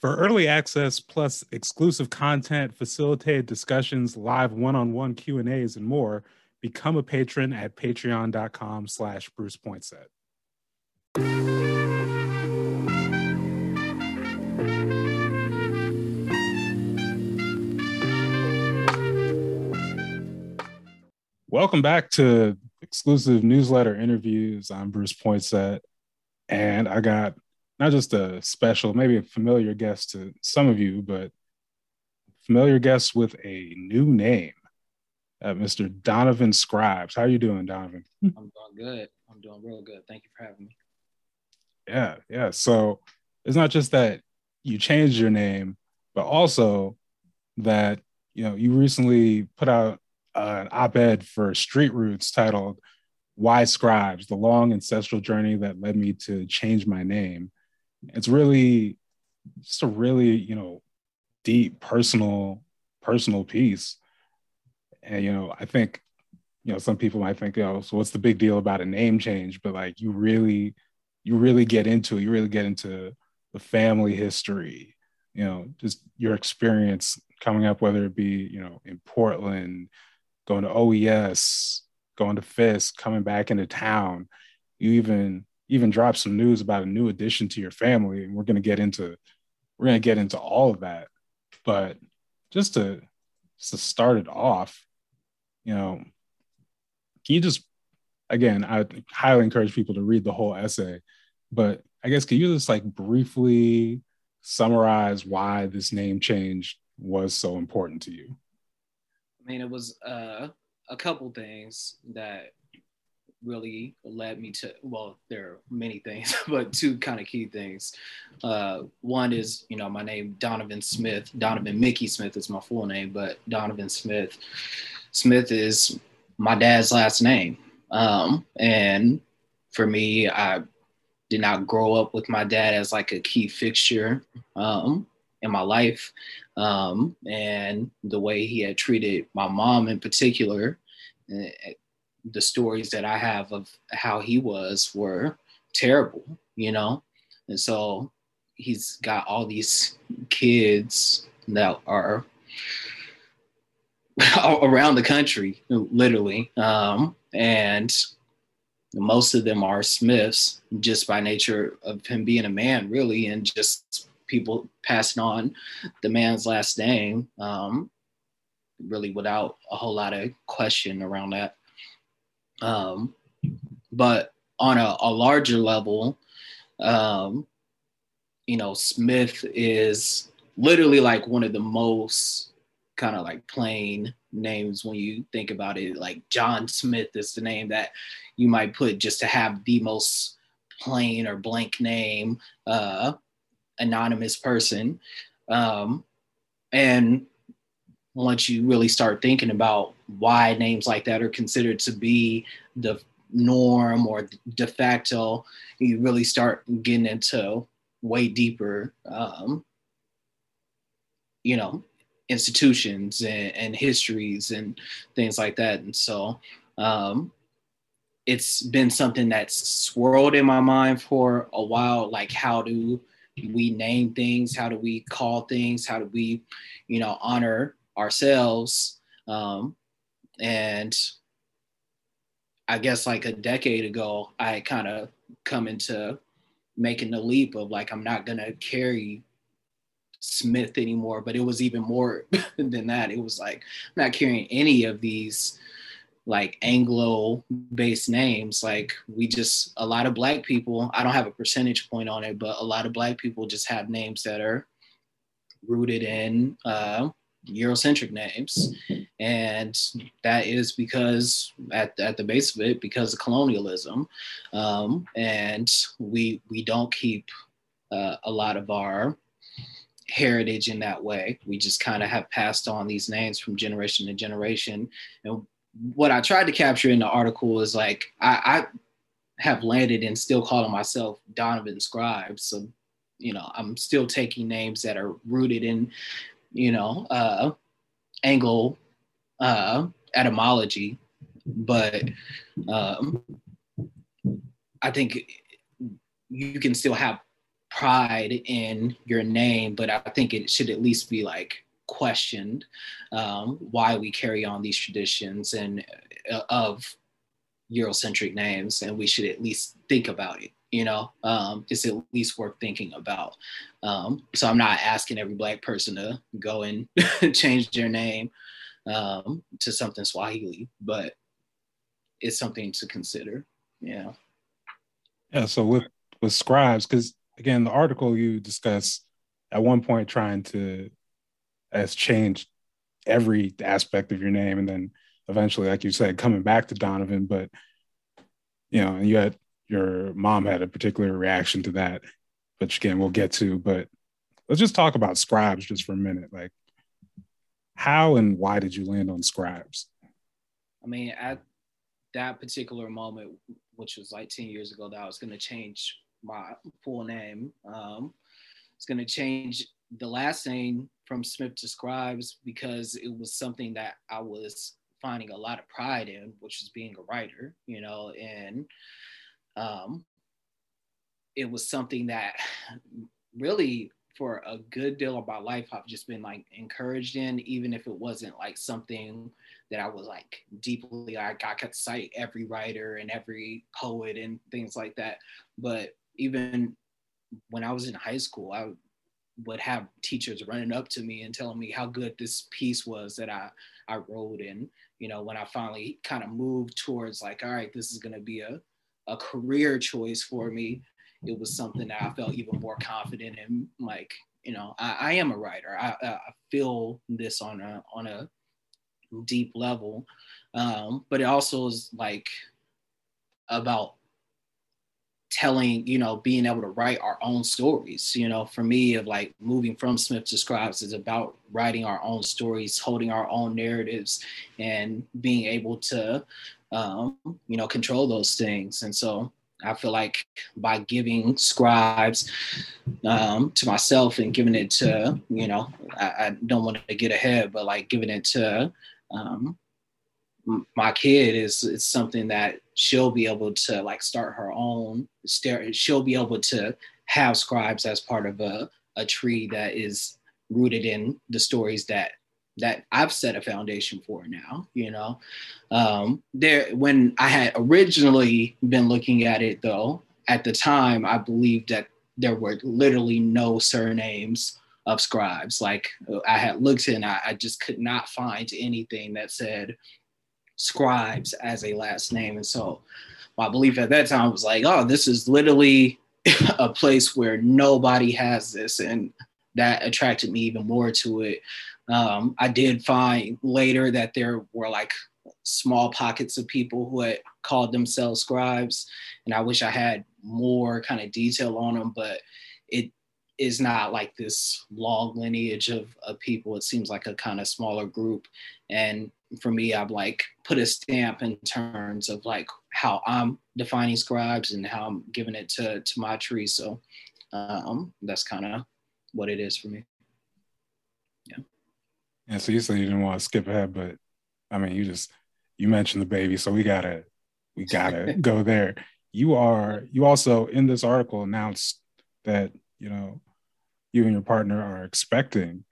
For early access plus exclusive content, facilitated discussions, live one-on-one Q&As, and more, become a patron at patreon.com slash Bruce Poinsette. Welcome back to exclusive newsletter interviews. I'm Bruce Poinsette, and I got not just a special, maybe a familiar guest to some of you, but familiar guest with a new name, uh, Mr. Donovan Scribes. How are you doing, Donovan? I'm doing good. I'm doing real good. Thank you for having me. Yeah, yeah. So it's not just that you changed your name, but also that you know you recently put out an op-ed for Street Roots titled "Why Scribes: The Long Ancestral Journey That Led Me to Change My Name." It's really just a really you know deep personal personal piece. And you know i think you know some people might think oh so what's the big deal about a name change? But like you really you really get into it. You really get into the family history you know just your experience coming up whether it be you know in portland going to oes going to fisk coming back into town. You even even drop some news about a new addition to your family and we're going to get into we're going to get into all of that. But just to just to start it off you know can you just again i highly encourage people to read the whole essay but i guess can you just like briefly summarize why this name change was so important to you? I mean it was uh, a couple things that really led me to well there are many things but two kind of key things. Uh, one is you know my name donovan smith donovan mickey smith is my full name but donovan smith smith is my dad's last name. Um, and for me i did not grow up with my dad as like a key fixture um, in my life. Um, and the way he had treated my mom in particular eh, the stories that I have of how he was were terrible, you know? And so he's got all these kids that are around the country, literally. Um, and most of them are Smiths just by nature of him being a man, really, and just people passing on the man's last name, um, really without a whole lot of question around that. Um, but on a, a larger level, um, you know, Smith is literally like one of the most kind of like plain names when you think about it. Like John Smith is the name that you might put just to have the most plain or blank name, uh, anonymous person. Um, and once you really start thinking about why names like that are considered to be the norm or de facto, you really start getting into way deeper, um, you know, institutions and, and, histories and things like that. And so um, it's been something that's swirled in my mind for a while. Like, how do we name things? How do we call things? How do we, you know, honor ourselves. Um, and I guess like a decade ago, I kind of come into making the leap of like, I'm not going to carry Smith anymore. But it was even more than that. It was like, I'm not carrying any of these like Anglo based names. Like, we just, a lot of Black people, I don't have a percentage point on it, but a lot of Black people just have names that are rooted in uh, Eurocentric names. And that is because, at, at the base of it, because of colonialism. Um, and we, we don't keep uh, a lot of our heritage in that way. We just kind of have passed on these names from generation to generation. And what I tried to capture in the article is like, I, I have landed in still calling myself Donovan Scribe. So, you know, I'm still taking names that are rooted in you know, uh, Anglo uh, etymology, but um, I think you can still have pride in your name, but I think it should at least be like questioned um, why we carry on these traditions and uh, of Eurocentric names, and we should at least think about it. You know, um, it's at least worth thinking about. Um, so I'm not asking every black person to go and change their name um, to something Swahili, but it's something to consider. Yeah. Yeah. So with with scribes, because again, the article you discuss at one point trying to has changed every aspect of your name, and then eventually, like you said, coming back to Donovan. But you know, and you had your mom had a particular reaction to that, which again we'll get to. But let's just talk about scribes just for a minute. Like, how and why did you land on scribes? I mean, at that particular moment, which was like 10 years ago, that I was going to change my full name. Um, it's going to change the last name from Smith to Scribes because it was something that I was finding a lot of pride in, which was being a writer, you know, and um, it was something that really for a good deal of my life I've just been like encouraged in, even if it wasn't like something that I was like deeply like I could cite every writer and every poet and things like that. But even when I was in high school, I would have teachers running up to me and telling me how good this piece was that I I wrote and you know when I finally kind of moved towards like all right this is going to be a a career choice for me it was something that I felt even more confident in. Like, you know, I, I am a writer. I, I, feel this on a on a deep level, um, but it also is like about telling, you know, being able to write our own stories. You know, for me, of like moving from Smith to Scribes is about writing our own stories, holding our own narratives, and being able to, um, you know, control those things. And so I feel like by giving scribes um, to myself and giving it to, you know, I, I, don't want to get ahead, but like giving it to um, my kid is, is something that she'll be able to like start her own, she'll be able to have scribes as part of a, a tree that is rooted in the stories that that I've set a foundation for now, you know. Um, there, when I had originally been looking at it, though, at the time, I believed that there were literally no surnames of scribes. Like I had looked and I, I just could not find anything that said scribes as a last name. And so my belief at that time was like, oh, this is literally a place where nobody has this. And that attracted me even more to it. Um, I did find later that there were like small pockets of people who had called themselves scribes, and I wish I had more kind of detail on them, but it is not like this long lineage of, of people. It seems like a kind of smaller group. And for me, I've like put a stamp in terms of like how I'm defining scribes and how I'm giving it to, to my tree. So um, that's kind of what it is for me. Yeah and so you said you didn't want to skip ahead, but I mean, you just you mentioned the baby, so we gotta we gotta go there. You are you also in this article announced that you know you and your partner are expecting,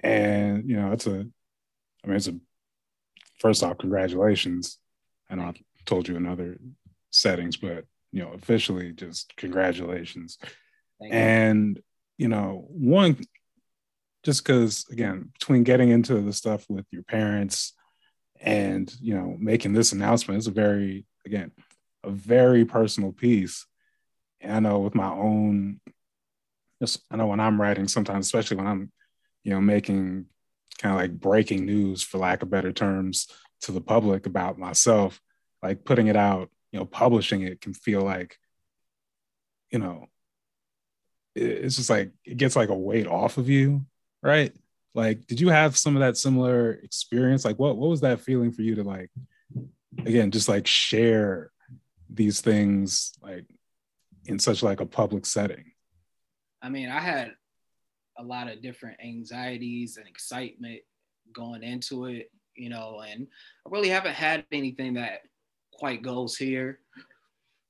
and you know it's a, I mean it's a first off congratulations. I know I told you in other settings, but you know officially just congratulations. and you know one just because again between getting into the stuff with your parents and you know making this announcement is a very again a very personal piece and i know with my own just i know when i'm writing sometimes especially when i'm you know making kind of like breaking news for lack of better terms to the public about myself like putting it out you know publishing it can feel like you know it's just like it gets like a weight off of you right? Like, did you have some of that similar experience? Like, what what was that feeling for you to like, again, just like share these things like in such like a public setting? I mean, I had a lot of different anxieties and excitement going into it, you know, and I really haven't had anything that quite goes here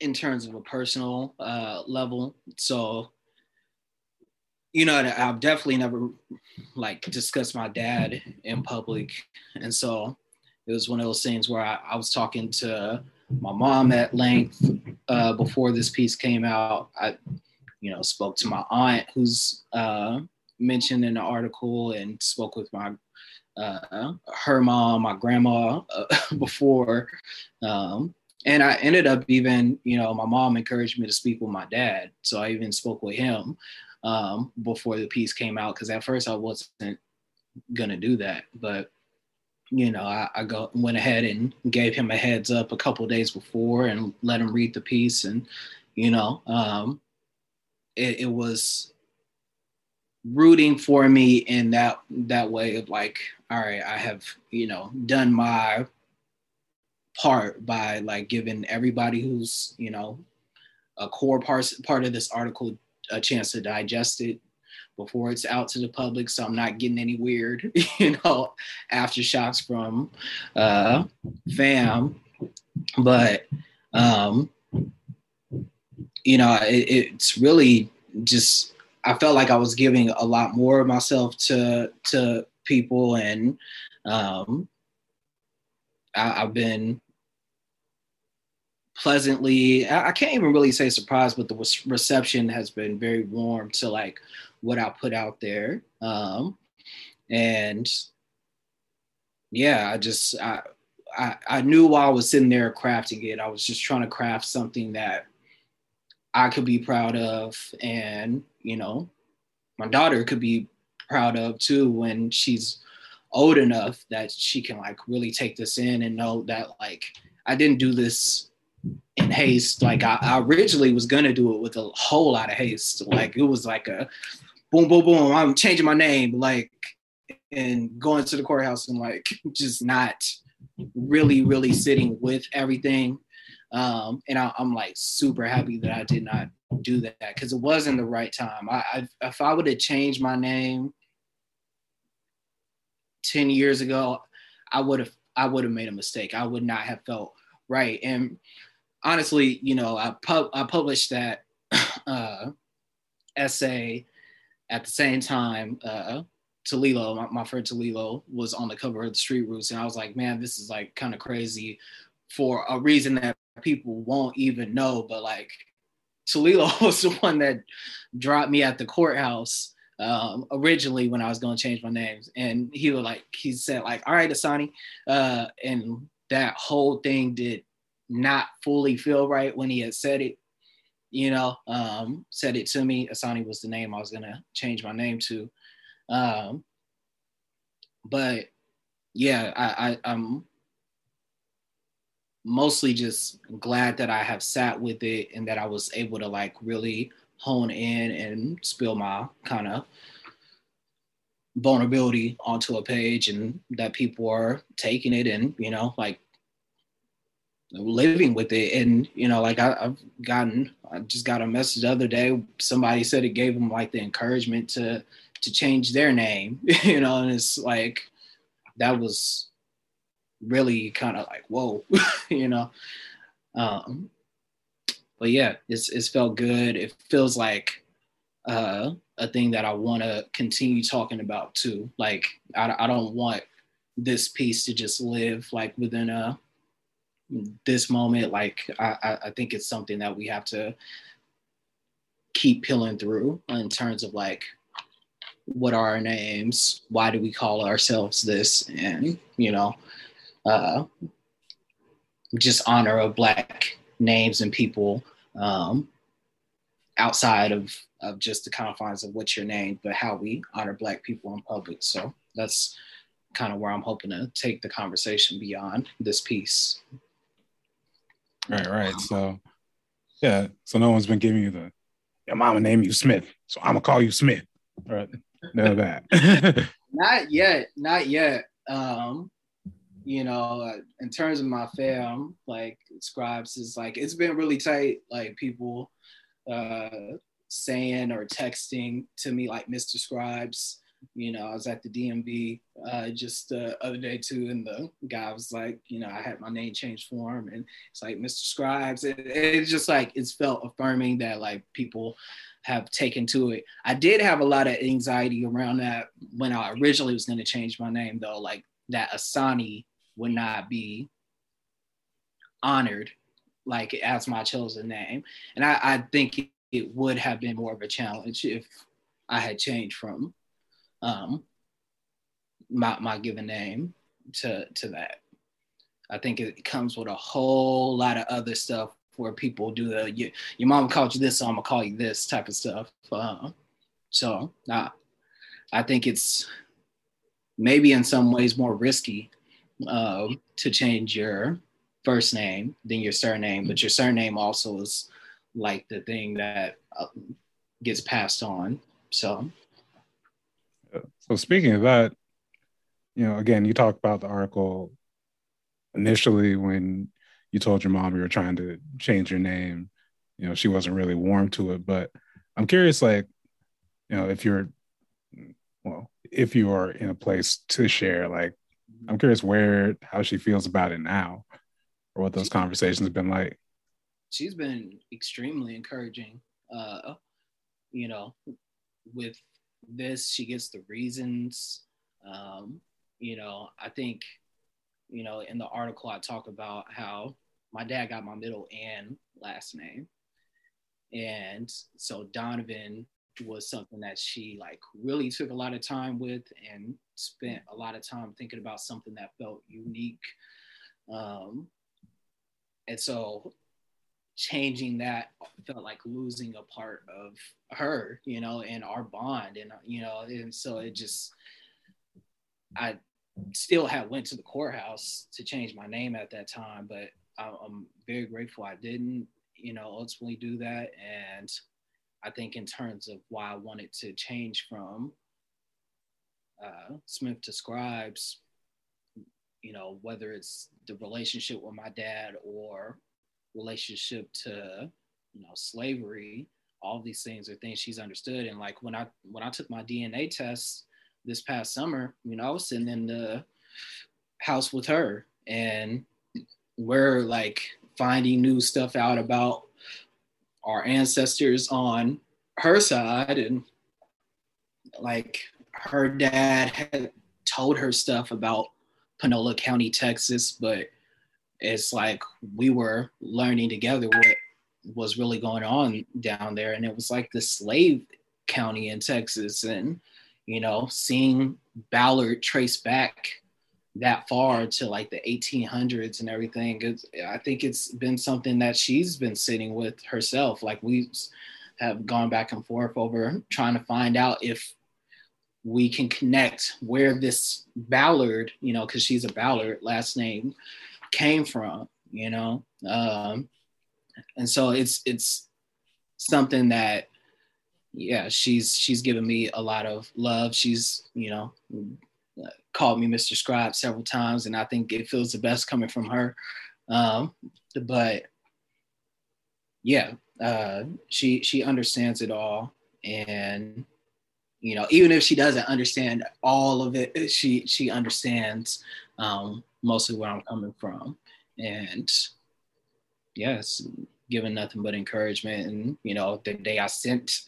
in terms of a personal uh, level. So you know, I've definitely never like discussed my dad in public, and so it was one of those things where I, I was talking to my mom at length uh, before this piece came out. I, you know, spoke to my aunt who's uh, mentioned in the article, and spoke with my uh, her mom, my grandma uh, before. Um, and I ended up even, you know, my mom encouraged me to speak with my dad. So I even spoke with him um, before the piece came out because at first I wasn't gonna do that, but you know, I, I go went ahead and gave him a heads up a couple days before and let him read the piece, and you know, um, it, it was rooting for me in that that way of like, all right, I have you know done my part by like giving everybody who's you know a core part part of this article a chance to digest it before it's out to the public so i'm not getting any weird you know aftershocks from uh fam. But um you know it, it's really just i felt like i was giving a lot more of myself to to people and um I, i've been pleasantly i can't even really say surprised but the reception has been very warm to like what i put out there. Um and yeah i just I, I i knew while i was sitting there crafting it i was just trying to craft something that i could be proud of and you know my daughter could be proud of too when she's old enough that she can like really take this in and know that like i didn't do this in haste. Like I, I, originally was gonna do it with a whole lot of haste. Like it was like a boom, boom, boom. I'm changing my name, like and going to the courthouse and like just not really, really sitting with everything. Um, and I, am like super happy that I did not do that because it wasn't the right time. I, I if I would have changed my name 10 years ago, I would have I would have made a mistake. I would not have felt right. And honestly, you know, I pub I published that uh, essay at the same time. Uh, Talilo, my, my friend Talilo, was on the cover of the Street Roots, and I was like, man, this is like kind of crazy for a reason that people won't even know. But like, Talilo was the one that dropped me at the courthouse um, originally when I was going to change my names, and he was like, he said like, all right, Asani, uh, and that whole thing did not fully feel right when he had said it, you know, um, said it to me. Asani was the name I was gonna change my name to. Um, but yeah, I, I, I'm mostly just glad that I have sat with it and that I was able to like really hone in and spill my kind of vulnerability onto a page and that people are taking it and you know like living with it. And you know, like I, have gotten, I just got a message the other day. Somebody said it gave them like the encouragement to to change their name. You know, and it's like that was really kind of like whoa, you know. Um, but yeah, it's it's felt good. It feels like uh, a thing that I want to continue talking about too. Like I, I don't want this piece to just live like within a this moment, like I, I think it's something that we have to keep peeling through in terms of like what are our names why do we call ourselves this and you know uh, just honor of black names and people um, outside of, of just the confines of what's your name but how we honor black people in public so that's kind of where i'm hoping to take the conversation beyond this piece Right, right. So, yeah. So no one's been giving you the your mama name you Smith, so I'm gonna call you Smith. Right. None of that. not yet. Not yet. Um, you know, uh, in terms of my fam, like scribes is like it's been really tight. Like people uh saying or texting to me like Mr. Scribes You know, I was at the DMV uh, just the other day too, and the guy was like, you know, I had my name changed for him, and it's like Mr. Scribes. It, it's just like it's felt affirming that like people have taken to it. I did have a lot of anxiety around that when I originally was going to change my name, though, like that Asani would not be honored like as my chosen name. And I, I think it, would have been more of a challenge if I had changed from um, my, my given name to, to that. I think it comes with a whole lot of other stuff where people do the your, your mom called you this, so I'm gonna call you this type of stuff. Uh, so I think it's maybe in some ways more risky uh, to change your first name then your surname, but your surname also is like the thing that uh, gets passed on. So, so speaking of that, you know, again, you talked about the article initially when you told your mom you were trying to change your name. You know, she wasn't really warm to it, but I'm curious, like, you know, if you're, well, if you are in a place to share, like, I'm curious where, how she feels about it now or what those conversations have been like. She's been extremely encouraging. Uh, you know, with this, she gets the reasons. Um, you know, I think, you know, in the article I talk about how my dad got my middle and last name. And so Donovan was something that she like really took a lot of time with and spent a lot of time thinking about something that felt unique. Um, and so changing that felt like losing a part of her, you know, and our bond. And, you know, and so it just, I still had went to the courthouse to change my name at that time, but I'm very grateful I didn't, you know, ultimately do that. And I think in terms of why I wanted to change from uh, Smith describes, you know, whether it's the relationship with my dad or relationship to, you know, slavery, all these things are things she's understood. And like when I when I took my DNA test this past summer, you know, I was sitting in the house with her and we're like finding new stuff out about our ancestors on her side and like her dad had told her stuff about Panola County, Texas, but it's like we were learning together what was really going on down there. And it was like the slave county in Texas. And, you know, seeing Ballard trace back that far to like the 1800s and everything, I think it's been something that she's been sitting with herself. Like we have gone back and forth over trying to find out if we can connect where this Ballard, you know, because she's a Ballard last name, came from, you know. Um, and so it's it's something that yeah, she's she's given me a lot of love. She's, you know, called me Mr. Scribe several times, and I think it feels the best coming from her. Um, but yeah, uh, she she understands it all, and you know even if she doesn't understand all of it she she understands um, mostly where i'm coming from. And yes given nothing but encouragement and you know the day i sent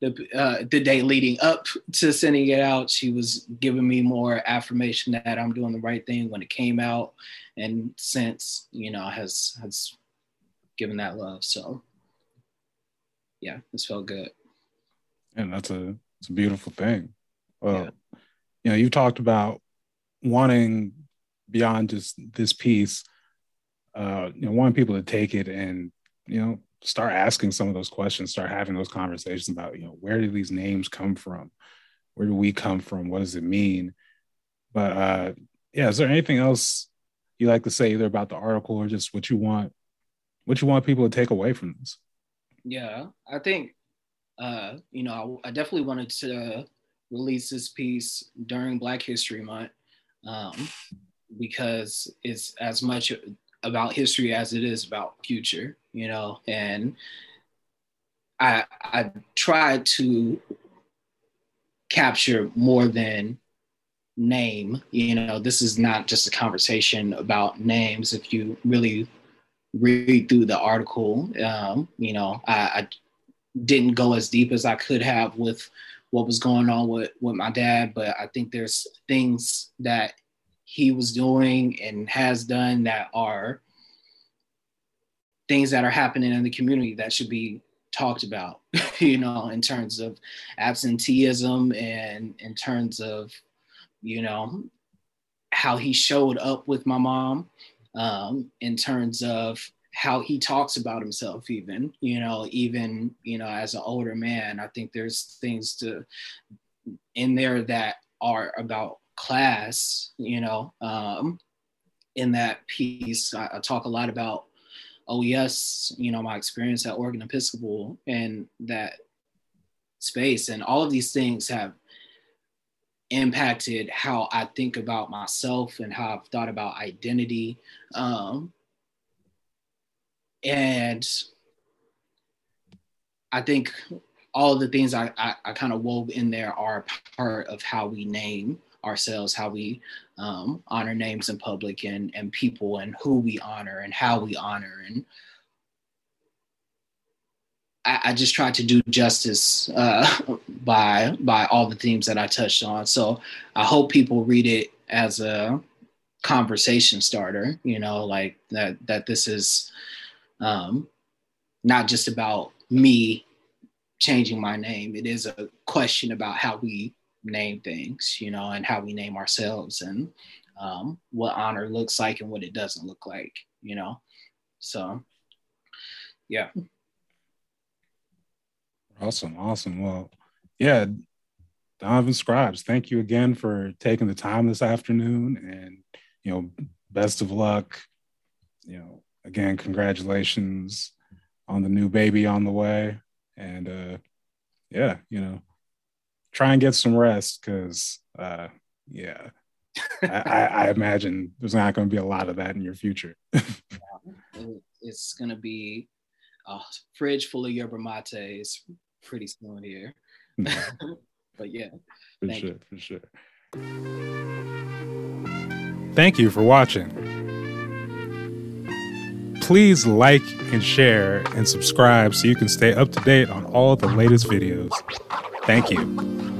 the uh, the day leading up to sending it out she was giving me more affirmation that i'm doing the right thing when it came out. And since you know has has given that love. So yeah this felt good. And that's a it's a beautiful thing. Well, yeah. you know, you talked about wanting beyond just this piece, uh, you know, wanting people to take it and, you know, start asking some of those questions, start having those conversations about, you know, where do these names come from? Where do we come from? What does it mean? But uh yeah, is there anything else you like to say either about the article or just what you want what you want people to take away from this? Yeah, I think uh, you know, I, I, definitely wanted to release this piece during Black History Month um, because it's as much about history as it is about future, you know, and I I tried to capture more than name. You know, this is not just a conversation about names. If you really read through the article, um, you know, I, I didn't go as deep as I could have with what was going on with, with my dad, but I think there's things that he was doing and has done that are things that are happening in the community that should be talked about, you know, in terms of absenteeism and in terms of, you know, how he showed up with my mom, um, in terms of how he talks about himself, even, you know, even, you know, as an older man, I think there's things to in there that are about class, you know, um, in that piece. I, I talk a lot about oh yes you know, my experience at Oregon Episcopal and that space. And all of these things have impacted how I think about myself and how I've thought about identity. Um, and I think all of the things I, I, I kind of wove in there are part of how we name ourselves, how we um, honor names in public and, and people and who we honor and how we honor. And I, I just tried to do justice uh, by, by all the themes that I touched on. So I hope people read it as a conversation starter, you know, like that, that this is um, not just about me changing my name. It is a question about how we name things, you know, and how we name ourselves and um, what honor looks like and what it doesn't look like, you know. So, yeah. Awesome, awesome. Well, yeah, Donovan Scribes, thank you again for taking the time this afternoon, and you know, best of luck. You know, again, congratulations on the new baby on the way, and uh, yeah, you know, try and get some rest because, uh, yeah, I, I, imagine there's not going to be a lot of that in your future. yeah, it's going to be a fridge full of yerba mates pretty soon here. but yeah, for sure, you. for sure. Thank you for watching. Please like and share and subscribe so you can stay up to date on all the latest videos. Thank you.